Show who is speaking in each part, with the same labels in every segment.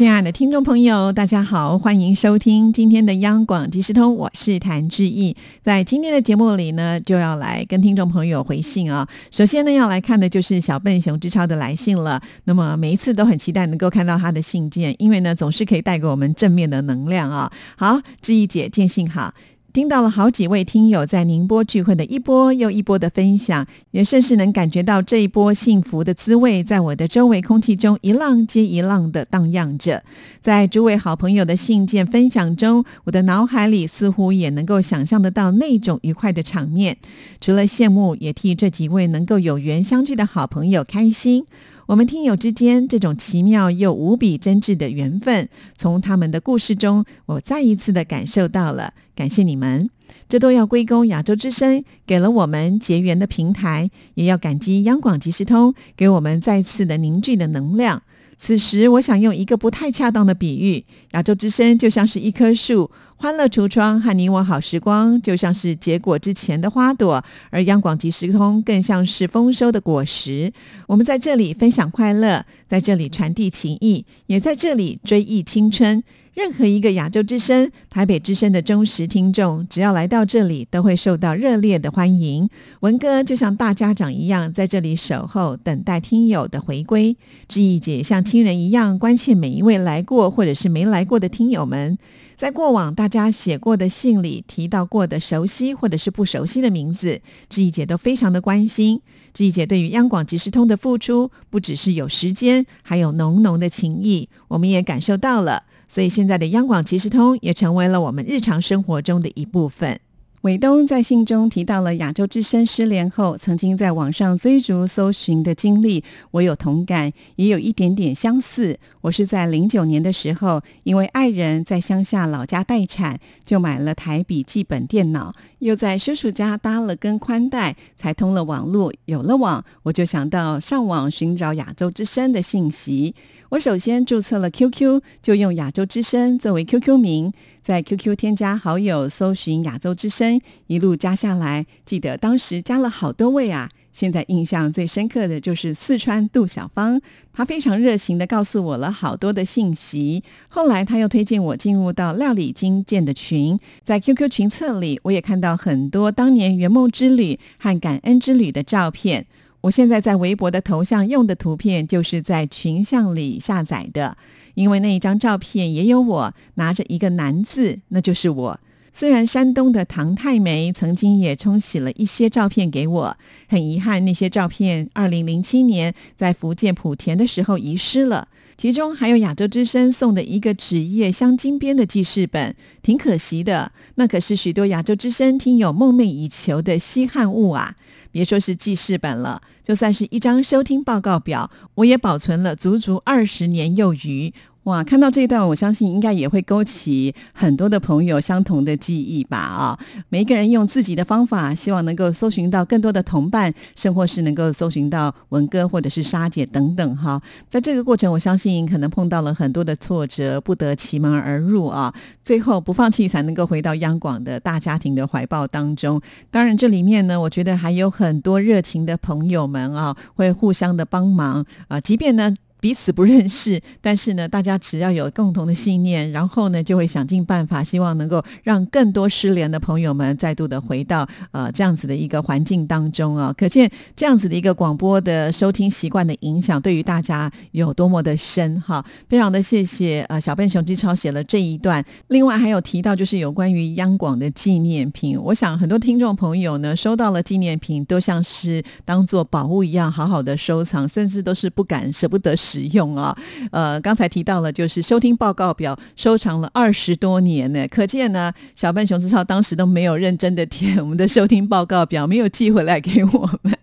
Speaker 1: 亲爱的听众朋友，大家好，欢迎收听今天的央广即时通，我是谭志毅。在今天的节目里呢，就要来跟听众朋友回信啊。首先呢，要来看的就是小笨熊之超的来信了。那么每一次都很期待能够看到他的信件，因为呢，总是可以带给我们正面的能量啊。好，志毅姐见信好。听到了好几位听友在宁波聚会的一波又一波的分享，也甚是能感觉到这一波幸福的滋味，在我的周围空气中一浪接一浪的荡漾着。在诸位好朋友的信件分享中，我的脑海里似乎也能够想象得到那种愉快的场面。除了羡慕，也替这几位能够有缘相聚的好朋友开心。我们听友之间这种奇妙又无比真挚的缘分，从他们的故事中，我再一次的感受到了。感谢你们，这都要归功亚洲之声给了我们结缘的平台，也要感激央广即时通给我们再次的凝聚的能量。此时，我想用一个不太恰当的比喻：亚洲之声就像是一棵树，欢乐橱窗和你我好时光就像是结果之前的花朵，而央广即时通更像是丰收的果实。我们在这里分享快乐，在这里传递情谊，也在这里追忆青春。任何一个亚洲之声、台北之声的忠实听众，只要来到这里，都会受到热烈的欢迎。文哥就像大家长一样，在这里守候，等待听友的回归。志毅姐像亲人一样，关切每一位来过或者是没来过的听友们。在过往大家写过的信里提到过的熟悉或者是不熟悉的名字，志毅姐都非常的关心。志毅姐对于央广即时通的付出，不只是有时间，还有浓浓的情谊，我们也感受到了。所以现在的央广即时通也成为了我们日常生活中的一部分。伟东在信中提到了亚洲之声失联后，曾经在网上追逐搜寻的经历，我有同感，也有一点点相似。我是在零九年的时候，因为爱人在乡下老家待产，就买了台笔记本电脑，又在叔叔家搭了根宽带，才通了网络。有了网，我就想到上网寻找亚洲之声的信息。我首先注册了 QQ，就用亚洲之声作为 QQ 名，在 QQ 添加好友，搜寻亚洲之声，一路加下来，记得当时加了好多位啊。现在印象最深刻的就是四川杜小芳，她非常热情的告诉我了好多的信息。后来她又推荐我进入到料理精建的群，在 QQ 群册里，我也看到很多当年圆梦之旅和感恩之旅的照片。我现在在微博的头像用的图片，就是在群像里下载的，因为那一张照片也有我拿着一个男字，那就是我。虽然山东的唐太梅曾经也冲洗了一些照片给我，很遗憾那些照片二零零七年在福建莆田的时候遗失了，其中还有亚洲之声送的一个纸页镶金边的记事本，挺可惜的。那可是许多亚洲之声听友梦寐以求的稀罕物啊！别说是记事本了，就算是一张收听报告表，我也保存了足足二十年有余。哇，看到这一段，我相信应该也会勾起很多的朋友相同的记忆吧？啊，每一个人用自己的方法，希望能够搜寻到更多的同伴，甚或是能够搜寻到文哥或者是沙姐等等哈。在这个过程，我相信可能碰到了很多的挫折，不得其门而入啊。最后不放弃，才能够回到央广的大家庭的怀抱当中。当然，这里面呢，我觉得还有很多热情的朋友们啊，会互相的帮忙啊，即便呢。彼此不认识，但是呢，大家只要有共同的信念，然后呢，就会想尽办法，希望能够让更多失联的朋友们再度的回到呃这样子的一个环境当中啊。可见这样子的一个广播的收听习惯的影响，对于大家有多么的深哈。非常的谢谢呃小笨熊之超写了这一段，另外还有提到就是有关于央广的纪念品，我想很多听众朋友呢收到了纪念品，都像是当做宝物一样好好的收藏，甚至都是不敢舍不得。使用啊，呃，刚才提到了，就是收听报告表收藏了二十多年呢，可见呢，小笨熊之超当时都没有认真的填我们的收听报告表，没有寄回来给我们。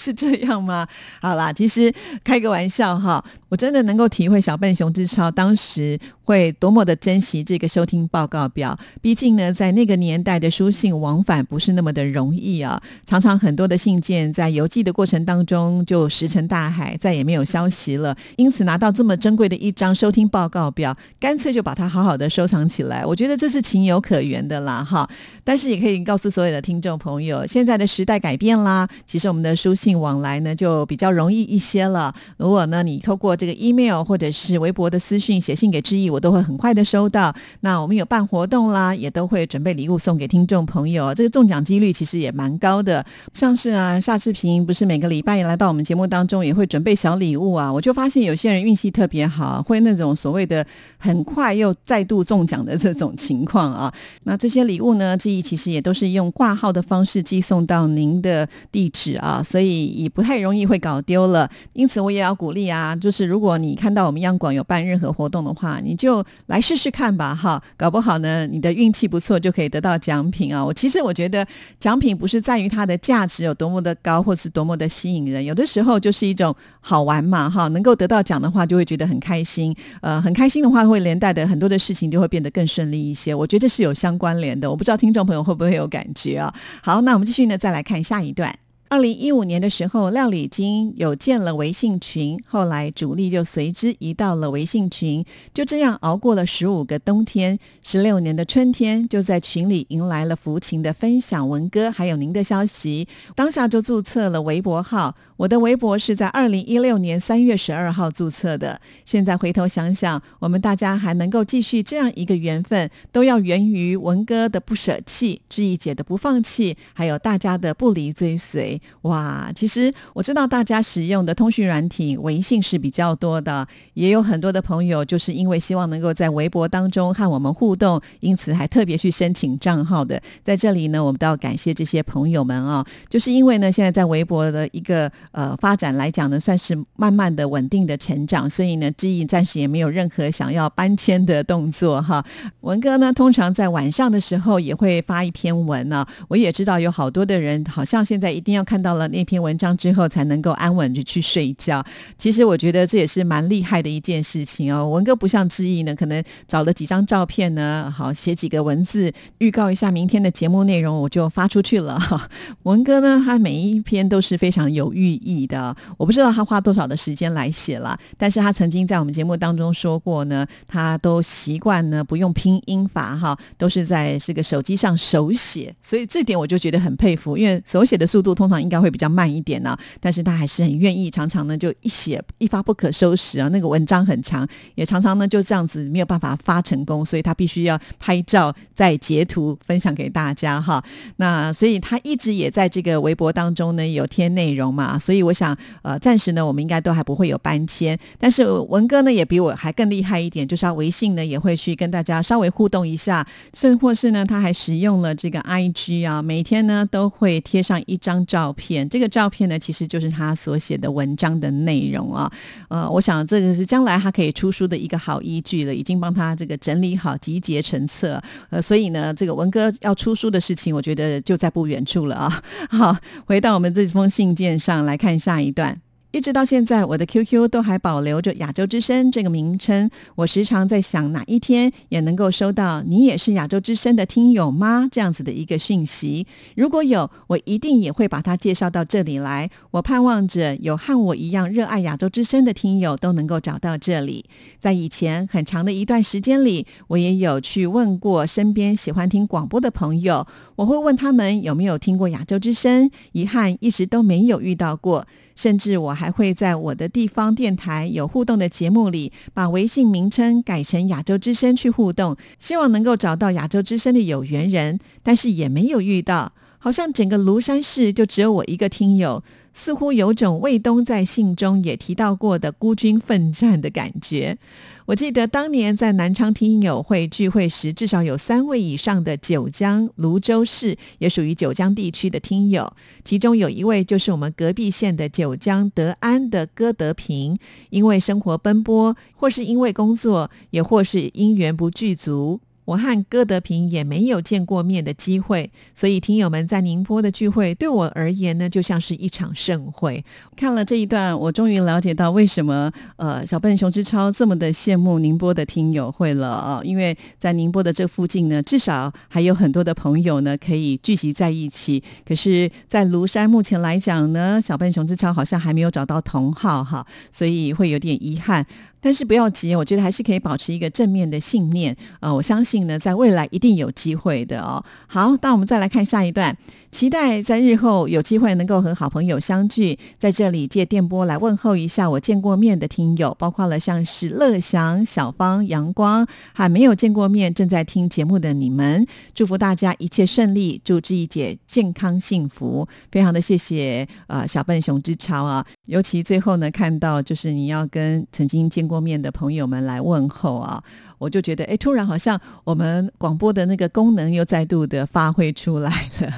Speaker 1: 是这样吗？好啦，其实开个玩笑哈，我真的能够体会小笨熊之超当时会多么的珍惜这个收听报告表。毕竟呢，在那个年代的书信往返不是那么的容易啊，常常很多的信件在邮寄的过程当中就石沉大海，再也没有消息了。因此拿到这么珍贵的一张收听报告表，干脆就把它好好的收藏起来。我觉得这是情有可原的啦，哈。但是也可以告诉所有的听众朋友，现在的时代改变啦，其实我们的书信往来呢就比较容易一些了。如果呢你透过这个 email 或者是微博的私讯写信给志毅，我都会很快的收到。那我们有办活动啦，也都会准备礼物送给听众朋友，这个中奖几率其实也蛮高的。像是啊夏志平不是每个礼拜也来到我们节目当中，也会准备小礼物啊，我就发现有些人运气特别好，会那种所谓的很快又再度中奖的这种情况啊。那这些礼物呢，志毅其实也都是用挂号的方式寄送到您的地址啊，所以也不太容易会搞丢了。因此我也要鼓励啊，就是如果你看到我们央广有办任何活动的话，你就来试试看吧，哈，搞不好呢，你的运气不错就可以得到奖品啊。我其实我觉得奖品不是在于它的价值有多么的高，或是多么的吸引人，有的时候就是一种好玩嘛，哈，能够得到奖的话就会觉得很开心，呃，很开心的话会连带的很多的事情就会变得更顺利一些。我觉得这是有相关联的，我不知道听众朋友会不会有感觉啊？好，那我们继续呢，再来看下一段。二零一五年的时候，料理经有建了微信群，后来主力就随之移到了微信群，就这样熬过了十五个冬天，十六年的春天，就在群里迎来了福琴的分享文哥还有您的消息，当下就注册了微博号。我的微博是在二零一六年三月十二号注册的。现在回头想想，我们大家还能够继续这样一个缘分，都要源于文哥的不舍弃，志毅姐的不放弃，还有大家的不离追随。哇，其实我知道大家使用的通讯软体微信是比较多的，也有很多的朋友就是因为希望能够在微博当中和我们互动，因此还特别去申请账号的。在这里呢，我们都要感谢这些朋友们啊，就是因为呢，现在在微博的一个。呃，发展来讲呢，算是慢慢的稳定的成长，所以呢，志毅暂时也没有任何想要搬迁的动作哈。文哥呢，通常在晚上的时候也会发一篇文呢。我也知道有好多的人，好像现在一定要看到了那篇文章之后，才能够安稳的去睡觉。其实我觉得这也是蛮厉害的一件事情哦。文哥不像志毅呢，可能找了几张照片呢，好写几个文字，预告一下明天的节目内容，我就发出去了。文哥呢，他每一篇都是非常有寓。意的，我不知道他花多少的时间来写了，但是他曾经在我们节目当中说过呢，他都习惯呢不用拼音法哈，都是在这个手机上手写，所以这点我就觉得很佩服，因为手写的速度通常应该会比较慢一点呢，但是他还是很愿意，常常呢就一写一发不可收拾啊，那个文章很长，也常常呢就这样子没有办法发成功，所以他必须要拍照再截图分享给大家哈，那所以他一直也在这个微博当中呢有贴内容嘛。所以我想，呃，暂时呢，我们应该都还不会有搬迁。但是文哥呢，也比我还更厉害一点，就是他微信呢也会去跟大家稍微互动一下，甚或是呢，他还使用了这个 I G 啊，每天呢都会贴上一张照照片。这个照片呢，其实就是他所写的文章的内容啊。呃，我想这个是将来他可以出书的一个好依据了，已经帮他这个整理好、集结成册。呃，所以呢，这个文哥要出书的事情，我觉得就在不远处了啊。好，回到我们这封信件上来。看下一段。一直到现在，我的 QQ 都还保留着“亚洲之声”这个名称。我时常在想，哪一天也能够收到“你也是亚洲之声的听友吗”这样子的一个讯息。如果有，我一定也会把它介绍到这里来。我盼望着有和我一样热爱亚洲之声的听友都能够找到这里。在以前很长的一段时间里，我也有去问过身边喜欢听广播的朋友，我会问他们有没有听过亚洲之声。遗憾，一直都没有遇到过。甚至我还会在我的地方电台有互动的节目里，把微信名称改成亚洲之声去互动，希望能够找到亚洲之声的有缘人，但是也没有遇到，好像整个庐山市就只有我一个听友。似乎有种魏东在信中也提到过的孤军奋战的感觉。我记得当年在南昌听友会聚会时，至少有三位以上的九江、泸州市也属于九江地区的听友，其中有一位就是我们隔壁县的九江德安的戈德平。因为生活奔波，或是因为工作，也或是因缘不具足。我和歌德平也没有见过面的机会，所以听友们在宁波的聚会对我而言呢，就像是一场盛会。看了这一段，我终于了解到为什么呃小笨熊之超这么的羡慕宁波的听友会了啊，因为在宁波的这附近呢，至少还有很多的朋友呢可以聚集在一起。可是，在庐山目前来讲呢，小笨熊之超好像还没有找到同好哈，所以会有点遗憾。但是不要急，我觉得还是可以保持一个正面的信念呃！我相信呢，在未来一定有机会的哦。好，那我们再来看下一段，期待在日后有机会能够和好朋友相聚，在这里借电波来问候一下我见过面的听友，包括了像是乐祥、小芳、阳光，还没有见过面正在听节目的你们，祝福大家一切顺利，祝志怡姐健康幸福。非常的谢谢啊，小笨熊之超啊，尤其最后呢，看到就是你要跟曾经见。过面的朋友们来问候啊。我就觉得，哎，突然好像我们广播的那个功能又再度的发挥出来了。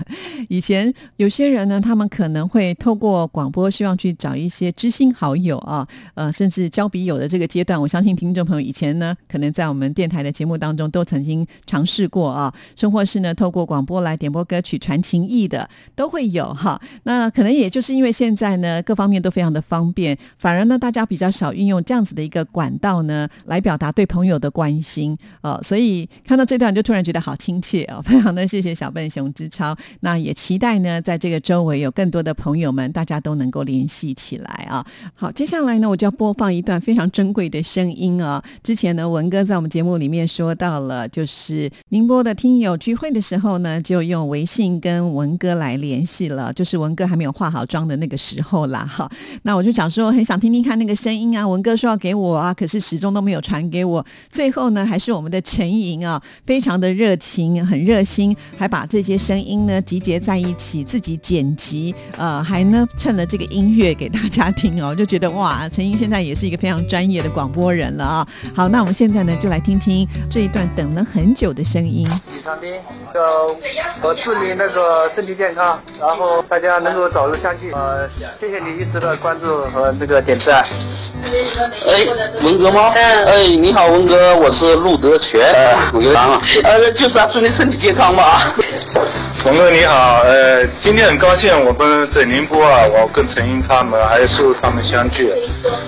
Speaker 1: 以前有些人呢，他们可能会透过广播，希望去找一些知心好友啊，呃，甚至交笔友的这个阶段，我相信听众朋友以前呢，可能在我们电台的节目当中都曾经尝试过啊，甚或是呢，透过广播来点播歌曲、传情意的都会有哈。那可能也就是因为现在呢，各方面都非常的方便，反而呢，大家比较少运用这样子的一个管道呢，来表达对朋友的关。心哦，所以看到这段就突然觉得好亲切哦，非常的谢谢小笨熊之超。那也期待呢，在这个周围有更多的朋友们，大家都能够联系起来啊。好，接下来呢，我就要播放一段非常珍贵的声音啊。之前呢，文哥在我们节目里面说到了，就是宁波的听友聚会的时候呢，就用微信跟文哥来联系了，就是文哥还没有化好妆的那个时候啦。哈，那我就想说，很想听听看那个声音啊。文哥说要给我啊，可是始终都没有传给我。最后。呢，还是我们的陈莹啊，非常的热情，很热心，还把这些声音呢集结在一起，自己剪辑，呃，还呢趁了这个音乐给大家听哦，就觉得哇，陈英现在也是一个非常专业的广播人了啊。好，那我们现在呢就来听听这一段等了很久的声音。
Speaker 2: 李长斌，呃，我祝你那个身体健康，然后大家能够早日相聚。呃，谢谢你一直的关注和这个点赞。
Speaker 3: 哎，文哥吗？哎，你好，文哥，我。是陆德全，我有啊，呃，就是啊，祝你身体健康嘛。
Speaker 4: 冯哥你好，呃，今天很高兴我们在宁波啊，我跟陈英他们还有叔叔他们相聚，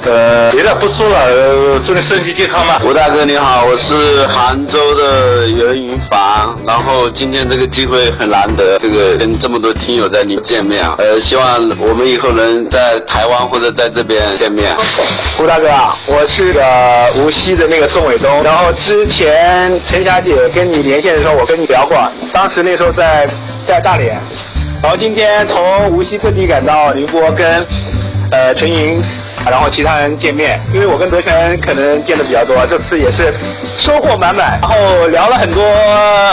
Speaker 4: 呃，别的不说了，呃，祝你身体健康吧。
Speaker 3: 吴大哥你好，我是杭州的袁云凡，然后今天这个机会很难得，这个跟这么多听友在你见面啊，呃，希望我们以后能在台湾或者在这边见面。
Speaker 2: 吴大哥啊，我是个无锡的那个宋伟东，然后之前陈霞姐跟你连线的时候，我跟你聊过，当时那时候在。在大连，然后今天从无锡特地赶到宁波跟呃陈莹。然后其他人见面，因为我跟德全可能见的比较多，这次也是收获满满。然后聊了很多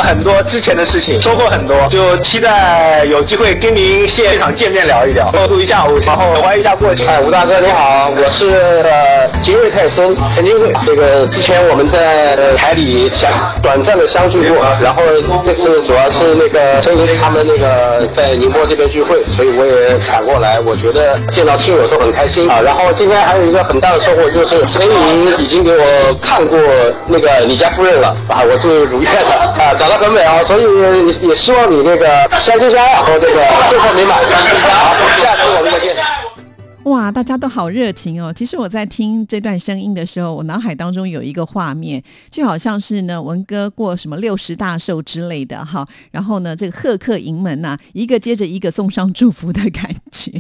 Speaker 2: 很多之前的事情，收获很多，就期待有机会跟您现场见面聊一聊，共度一下午，然后怀一下过去。
Speaker 3: 哎，吴大哥你好，我是呃杰瑞泰森陈金瑞。这个之前我们在台里相短暂的相聚过，然后这次主要是那个陈莹他们那个在宁波这边聚会，所以我也赶过来。我觉得见到亲友都很开心啊，然后。今天还有一个很大的收获，就是陈莹已经给我看过那个《你家夫人》了啊，我终于如愿了啊，长得很美啊，所以也希望你那个相亲相爱和这个幸福美满。好，下次我们再见。
Speaker 1: 哇，大家都好热情哦！其实我在听这段声音的时候，我脑海当中有一个画面，就好像是呢文哥过什么六十大寿之类的哈。然后呢，这个贺客迎门呐，一个接着一个送上祝福的感觉。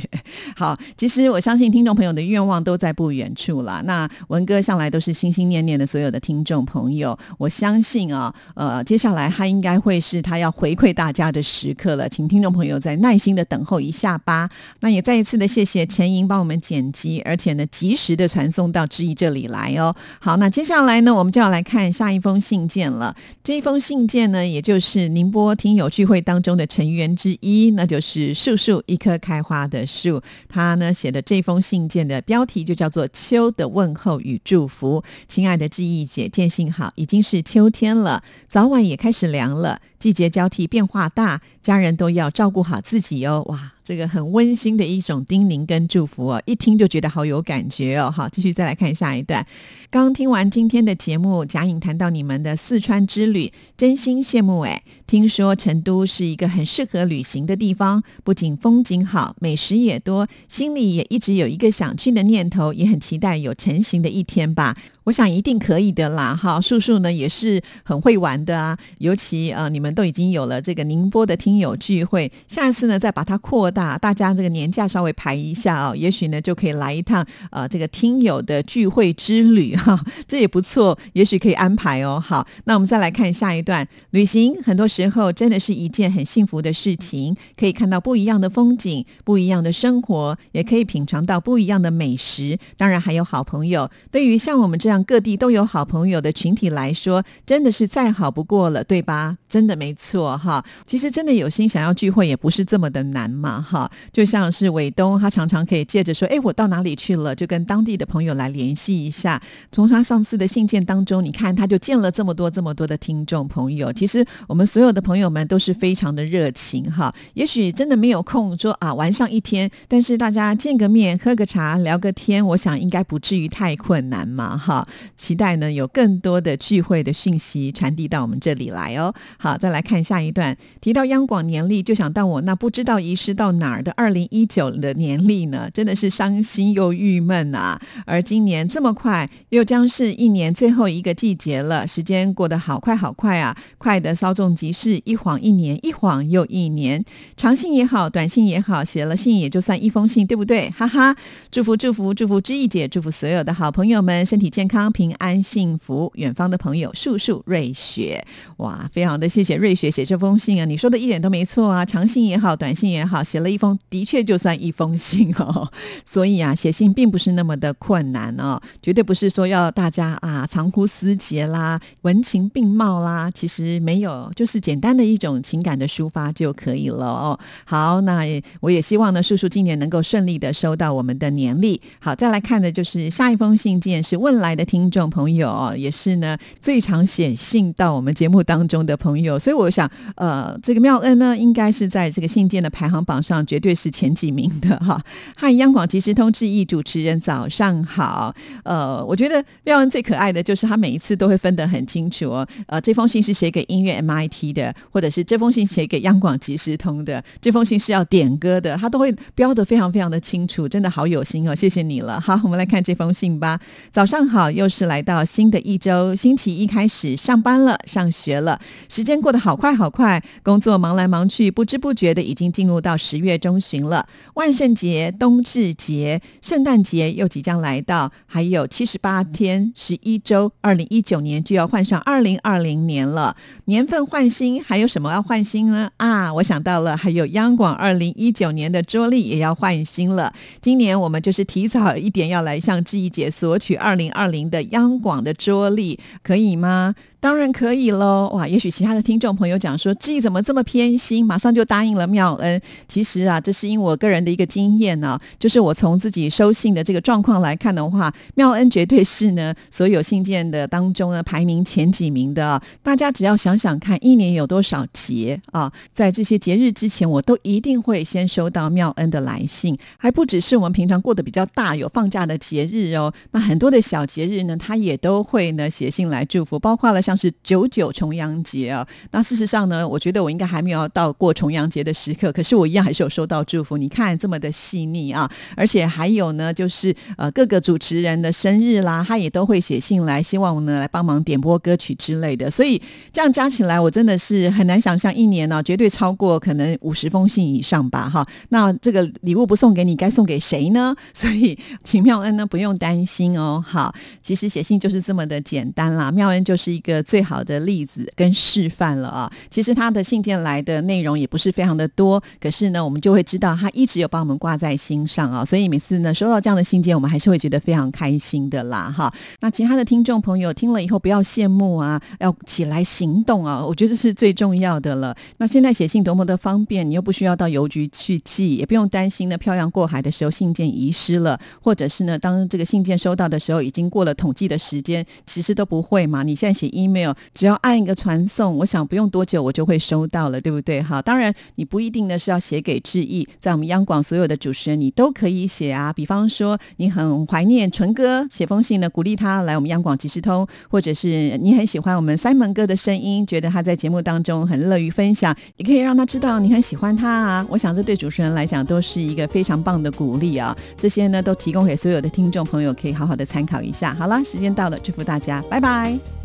Speaker 1: 好，其实我相信听众朋友的愿望都在不远处啦。那文哥向来都是心心念念的所有的听众朋友，我相信啊，呃，接下来他应该会是他要回馈大家的时刻了，请听众朋友再耐心的等候一下吧。那也再一次的谢谢陈莹。帮我们剪辑，而且呢，及时的传送到志毅这里来哦。好，那接下来呢，我们就要来看下一封信件了。这一封信件呢，也就是宁波听友聚会当中的成员之一，那就是树树一棵开花的树。他呢写的这封信件的标题就叫做《秋的问候与祝福》。亲爱的志毅姐，见信好，已经是秋天了，早晚也开始凉了，季节交替变化大，家人都要照顾好自己哦。哇！这个很温馨的一种叮咛跟祝福哦，一听就觉得好有感觉哦。好，继续再来看下一段。刚听完今天的节目，贾颖谈到你们的四川之旅，真心羡慕哎。听说成都是一个很适合旅行的地方，不仅风景好，美食也多，心里也一直有一个想去的念头，也很期待有成行的一天吧。我想一定可以的啦，哈，素素呢也是很会玩的啊，尤其呃你们都已经有了这个宁波的听友聚会，下次呢再把它扩大，大家这个年假稍微排一下啊，也许呢就可以来一趟呃这个听友的聚会之旅哈，这也不错，也许可以安排哦。好，那我们再来看下一段，旅行很多时候真的是一件很幸福的事情，可以看到不一样的风景，不一样的生活，也可以品尝到不一样的美食，当然还有好朋友。对于像我们这让各地都有好朋友的群体来说，真的是再好不过了，对吧？真的没错哈。其实真的有心想要聚会，也不是这么的难嘛哈。就像是伟东，他常常可以借着说：“哎，我到哪里去了？”就跟当地的朋友来联系一下。从他上次的信件当中，你看他就见了这么多这么多的听众朋友。其实我们所有的朋友们都是非常的热情哈。也许真的没有空说啊玩上一天，但是大家见个面、喝个茶、聊个天，我想应该不至于太困难嘛哈。期待呢，有更多的聚会的讯息传递到我们这里来哦。好，再来看下一段，提到央广年历，就想到我那不知道遗失到哪儿的二零一九的年历呢，真的是伤心又郁闷啊。而今年这么快，又将是一年最后一个季节了，时间过得好快好快啊，快的稍纵即逝，一晃一年，一晃又一年。长信也好，短信也好，写了信也就算一封信，对不对？哈哈，祝福祝福祝福知意姐，祝福所有的好朋友们身体健康。康平安幸福，远方的朋友树树瑞雪，哇，非常的谢谢瑞雪写这封信啊！你说的一点都没错啊，长信也好，短信也好，写了一封的确就算一封信哦。所以啊，写信并不是那么的困难哦，绝对不是说要大家啊长呼思竭啦、文情并茂啦，其实没有，就是简单的一种情感的抒发就可以了哦。好，那我也希望呢，叔叔今年能够顺利的收到我们的年历。好，再来看的就是下一封信件是问来的。听众朋友也是呢最常写信到我们节目当中的朋友，所以我想，呃，这个妙恩呢，应该是在这个信件的排行榜上绝对是前几名的哈。嗨，央广即时通致意主持人早上好，呃，我觉得妙恩最可爱的就是他每一次都会分得很清楚哦，呃，这封信是写给音乐 MIT 的，或者是这封信写给央广即时通的，这封信是要点歌的，他都会标得非常非常的清楚，真的好有心哦，谢谢你了。好，我们来看这封信吧。早上好。又是来到新的一周，星期一开始上班了，上学了，时间过得好快好快，工作忙来忙去，不知不觉的已经进入到十月中旬了。万圣节、冬至节、圣诞节又即将来到，还有七十八天、十一周，二零一九年就要换上二零二零年了。年份换新，还有什么要换新呢？啊，我想到了，还有央广二零一九年的桌历也要换新了。今年我们就是提早一点要来向志毅姐索取二零二零。的央广的桌历可以吗？当然可以喽！哇，也许其他的听众朋友讲说，志毅怎么这么偏心，马上就答应了妙恩。其实啊，这是因为我个人的一个经验呢，就是我从自己收信的这个状况来看的话，妙恩绝对是呢所有信件的当中呢排名前几名的。大家只要想想看，一年有多少节啊？在这些节日之前，我都一定会先收到妙恩的来信，还不只是我们平常过得比较大有放假的节日哦，那很多的小节日呢，他也都会呢写信来祝福，包括了像。像是九九重阳节啊，那事实上呢，我觉得我应该还没有到过重阳节的时刻，可是我一样还是有收到祝福。你看这么的细腻啊，而且还有呢，就是呃各个主持人的生日啦，他也都会写信来，希望我呢来帮忙点播歌曲之类的。所以这样加起来，我真的是很难想象一年呢，绝对超过可能五十封信以上吧。哈，那这个礼物不送给你，该送给谁呢？所以秦妙恩呢，不用担心哦。好，其实写信就是这么的简单啦。妙恩就是一个最好的例子跟示范了啊！其实他的信件来的内容也不是非常的多，可是呢，我们就会知道他一直有把我们挂在心上啊。所以每次呢收到这样的信件，我们还是会觉得非常开心的啦哈。那其他的听众朋友听了以后，不要羡慕啊，要起来行动啊！我觉得这是最重要的了。那现在写信多么的方便，你又不需要到邮局去寄，也不用担心呢漂洋过海的时候信件遗失了，或者是呢当这个信件收到的时候已经过了统计的时间，其实都不会嘛。你现在写 email。email，只要按一个传送，我想不用多久我就会收到了，对不对？好，当然你不一定呢是要写给志毅，在我们央广所有的主持人，你都可以写啊。比方说你很怀念纯哥，写封信呢鼓励他来我们央广即时通，或者是你很喜欢我们 Simon 哥的声音，觉得他在节目当中很乐于分享，也可以让他知道你很喜欢他啊。我想这对主持人来讲都是一个非常棒的鼓励啊。这些呢都提供给所有的听众朋友，可以好好的参考一下。好了，时间到了，祝福大家，拜拜。